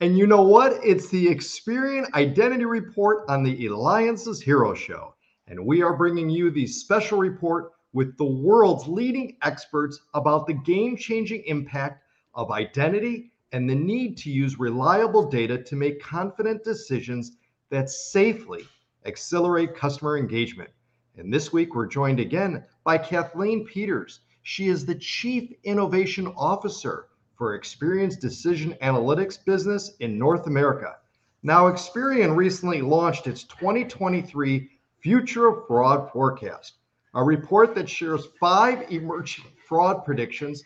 and you know what? It's the Experian Identity Report on the Eliance's Hero Show. And we are bringing you the special report with the world's leading experts about the game changing impact of identity and the need to use reliable data to make confident decisions that safely accelerate customer engagement. And this week, we're joined again by Kathleen Peters. She is the Chief Innovation Officer for Experian's Decision Analytics business in North America. Now, Experian recently launched its 2023 Future of Fraud Forecast, a report that shares five emerging fraud predictions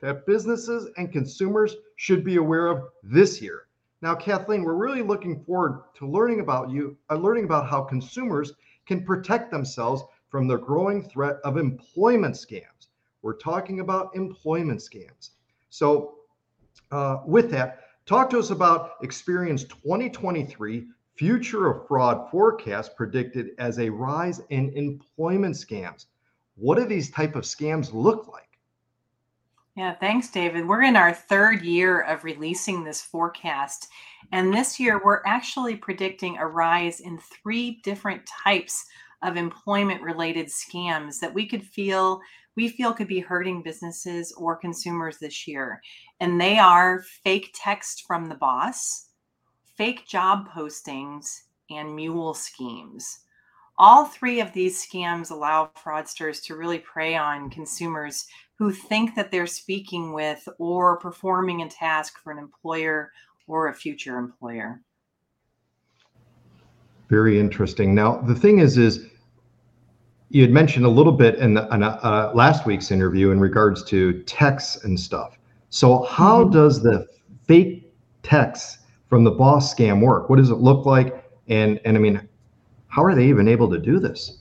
that businesses and consumers should be aware of this year. Now, Kathleen, we're really looking forward to learning about you, uh, learning about how consumers can protect themselves from the growing threat of employment scams. We're talking about employment scams. So, uh, with that, talk to us about Experian's 2023 Future of Fraud forecast predicted as a rise in employment scams. What do these type of scams look like? Yeah, thanks, David. We're in our third year of releasing this forecast. And this year, we're actually predicting a rise in three different types of employment related scams that we could feel we feel could be hurting businesses or consumers this year. And they are fake text from the boss, fake job postings, and mule schemes. All three of these scams allow fraudsters to really prey on consumers who think that they're speaking with or performing a task for an employer or a future employer. Very interesting. Now, the thing is, is you had mentioned a little bit in, the, in uh, last week's interview in regards to texts and stuff. So, how mm-hmm. does the fake text from the boss scam work? What does it look like? And and I mean, how are they even able to do this?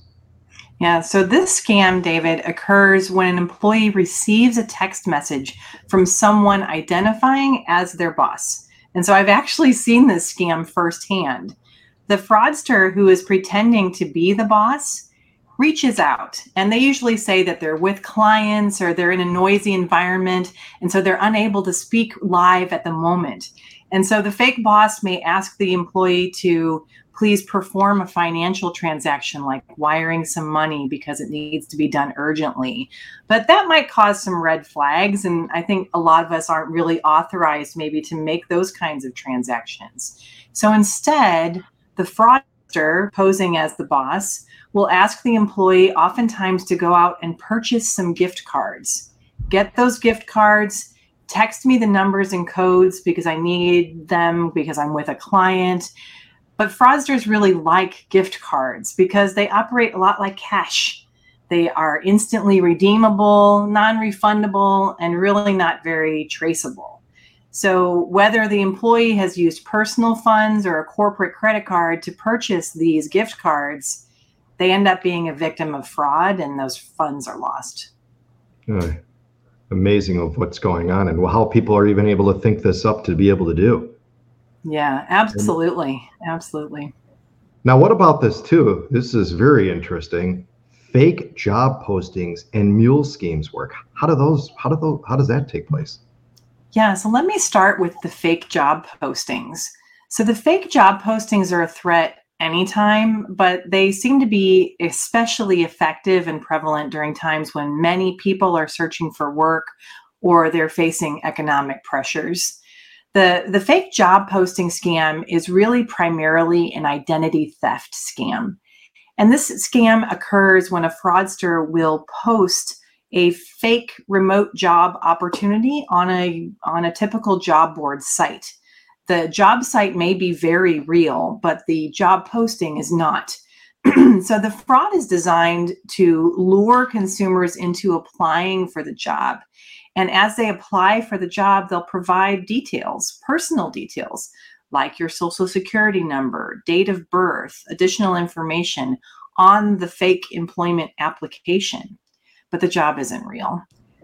Yeah, so this scam, David, occurs when an employee receives a text message from someone identifying as their boss. And so I've actually seen this scam firsthand. The fraudster who is pretending to be the boss reaches out and they usually say that they're with clients or they're in a noisy environment and so they're unable to speak live at the moment. And so the fake boss may ask the employee to please perform a financial transaction like wiring some money because it needs to be done urgently. But that might cause some red flags. And I think a lot of us aren't really authorized maybe to make those kinds of transactions. So instead, the fraudster posing as the boss will ask the employee oftentimes to go out and purchase some gift cards. Get those gift cards, text me the numbers and codes because I need them because I'm with a client. But fraudsters really like gift cards because they operate a lot like cash. They are instantly redeemable, non refundable, and really not very traceable. So, whether the employee has used personal funds or a corporate credit card to purchase these gift cards, they end up being a victim of fraud and those funds are lost. Uh, amazing of what's going on and how people are even able to think this up to be able to do. Yeah, absolutely. Absolutely. Now, what about this too? This is very interesting. Fake job postings and mule schemes work. How do those, how do those, how does that take place? Yeah, so let me start with the fake job postings. So the fake job postings are a threat anytime, but they seem to be especially effective and prevalent during times when many people are searching for work or they're facing economic pressures. The, the fake job posting scam is really primarily an identity theft scam. And this scam occurs when a fraudster will post a fake remote job opportunity on a on a typical job board site the job site may be very real, but the job posting is not. so the fraud is designed to lure consumers into applying for the job. And as they apply for the job, they'll provide details, personal details, like your social security number, date of birth, additional information on the fake employment application. But the job isn't real.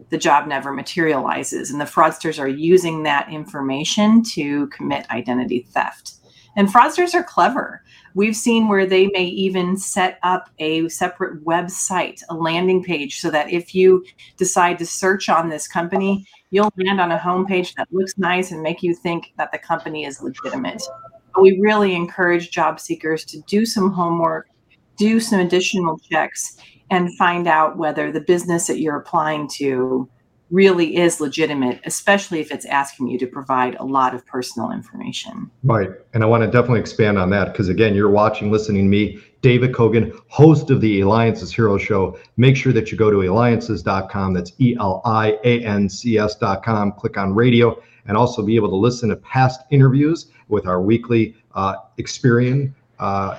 The job never materializes, and the fraudsters are using that information to commit identity theft. And fraudsters are clever. We've seen where they may even set up a separate website, a landing page, so that if you decide to search on this company, you'll land on a homepage that looks nice and make you think that the company is legitimate. But we really encourage job seekers to do some homework, do some additional checks, and find out whether the business that you're applying to really is legitimate, especially if it's asking you to provide a lot of personal information. Right. And I want to definitely expand on that because, again, you're watching, listening to me, David Kogan, host of the Eliances Hero Show. Make sure that you go to eliances.com. That's E L I A N C S.com. Click on radio and also be able to listen to past interviews with our weekly uh, Experian uh,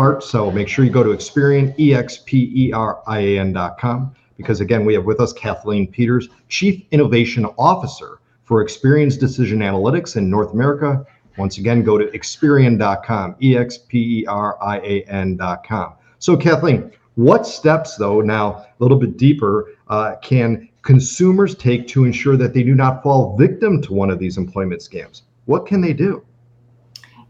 part. So make sure you go to Experian, E X P E R I A N.com because again, we have with us Kathleen Peters, Chief Innovation Officer for Experian's Decision Analytics in North America. Once again, go to Experian.com, E X P E R I A N.com. So, Kathleen, what steps, though, now a little bit deeper, uh, can consumers take to ensure that they do not fall victim to one of these employment scams? What can they do?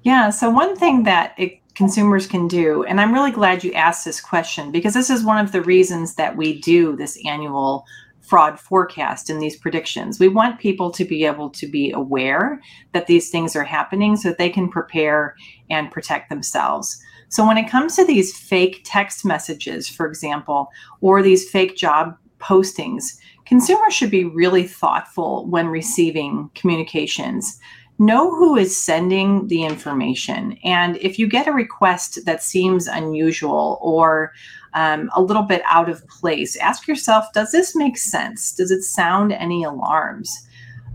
Yeah, so one thing that it, consumers can do, and I'm really glad you asked this question because this is one of the reasons that we do this annual fraud forecast and these predictions. We want people to be able to be aware that these things are happening so that they can prepare and protect themselves. So, when it comes to these fake text messages, for example, or these fake job postings, consumers should be really thoughtful when receiving communications know who is sending the information. And if you get a request that seems unusual or um, a little bit out of place, ask yourself Does this make sense? Does it sound any alarms?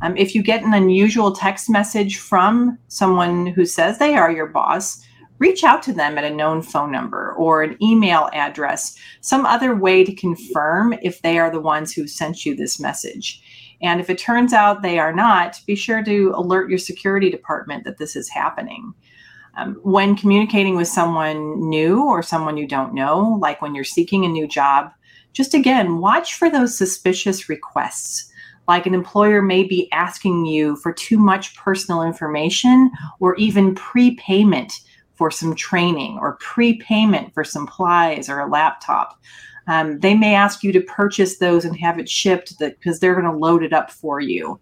Um, if you get an unusual text message from someone who says they are your boss, reach out to them at a known phone number or an email address, some other way to confirm if they are the ones who sent you this message. And if it turns out they are not, be sure to alert your security department that this is happening. Um, when communicating with someone new or someone you don't know, like when you're seeking a new job, just again, watch for those suspicious requests. Like an employer may be asking you for too much personal information or even prepayment for some training or prepayment for supplies or a laptop. Um, they may ask you to purchase those and have it shipped because they're going to load it up for you.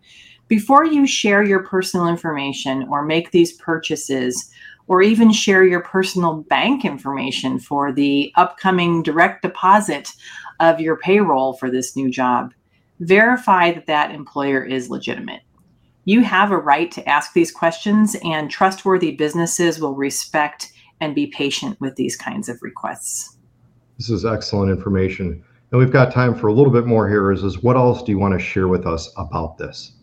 Before you share your personal information or make these purchases, or even share your personal bank information for the upcoming direct deposit of your payroll for this new job, verify that that employer is legitimate. You have a right to ask these questions, and trustworthy businesses will respect and be patient with these kinds of requests. This is excellent information. And we've got time for a little bit more here. Is, is what else do you want to share with us about this?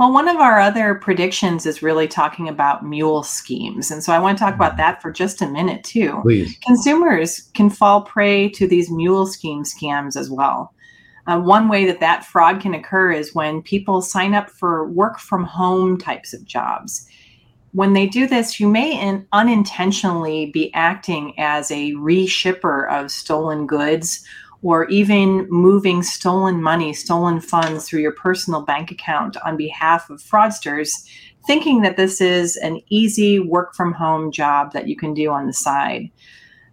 Well, one of our other predictions is really talking about mule schemes. And so I want to talk about that for just a minute, too. Please. Consumers can fall prey to these mule scheme scams as well. Uh, one way that that fraud can occur is when people sign up for work from home types of jobs when they do this, you may in, unintentionally be acting as a reshipper of stolen goods or even moving stolen money, stolen funds through your personal bank account on behalf of fraudsters, thinking that this is an easy work from home job that you can do on the side.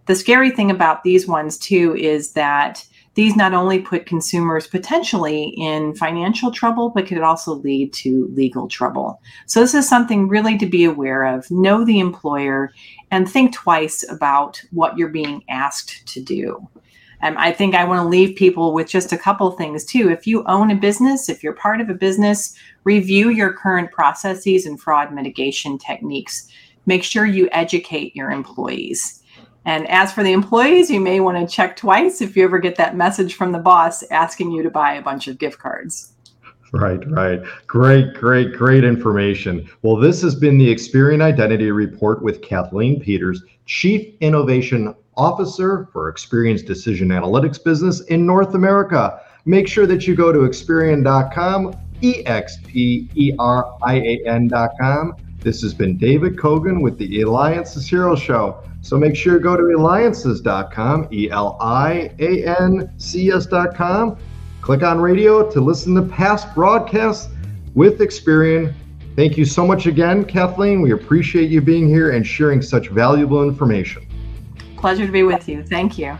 The scary thing about these ones, too, is that these not only put consumers potentially in financial trouble, but could also lead to legal trouble. So, this is something really to be aware of. Know the employer and think twice about what you're being asked to do. Um, I think I want to leave people with just a couple things too. If you own a business, if you're part of a business, review your current processes and fraud mitigation techniques. Make sure you educate your employees and as for the employees, you may want to check twice if you ever get that message from the boss asking you to buy a bunch of gift cards. Right, right. Great, great, great information. Well, this has been the Experian Identity Report with Kathleen Peters, Chief Innovation Officer for Experian's Decision Analytics business in North America. Make sure that you go to Experian.com, E X P E R I A N.com This has been David Kogan with the Eliances Hero Show. So make sure to go to eliances.com, E L I A N C S.com. Click on radio to listen to past broadcasts with Experian. Thank you so much again, Kathleen. We appreciate you being here and sharing such valuable information. Pleasure to be with you. Thank you.